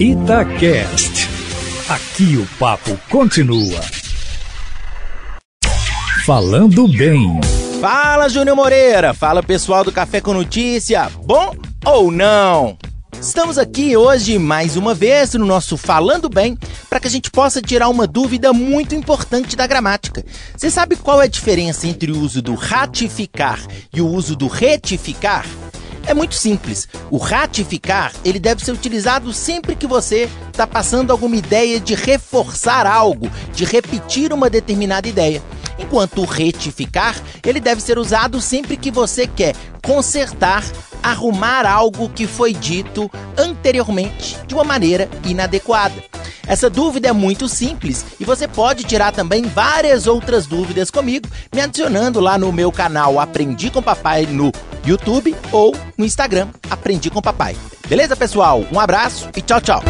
Itacast. Aqui o papo continua. Falando bem. Fala, Júnior Moreira. Fala, pessoal do Café com Notícia. Bom ou não? Estamos aqui hoje mais uma vez no nosso Falando Bem para que a gente possa tirar uma dúvida muito importante da gramática. Você sabe qual é a diferença entre o uso do ratificar e o uso do retificar? É muito simples. O ratificar, ele deve ser utilizado sempre que você está passando alguma ideia de reforçar algo, de repetir uma determinada ideia. Enquanto o retificar, ele deve ser usado sempre que você quer consertar, arrumar algo que foi dito anteriormente de uma maneira inadequada. Essa dúvida é muito simples e você pode tirar também várias outras dúvidas comigo, me adicionando lá no meu canal Aprendi com Papai no YouTube ou no Instagram Aprendi com Papai. Beleza, pessoal? Um abraço e tchau, tchau.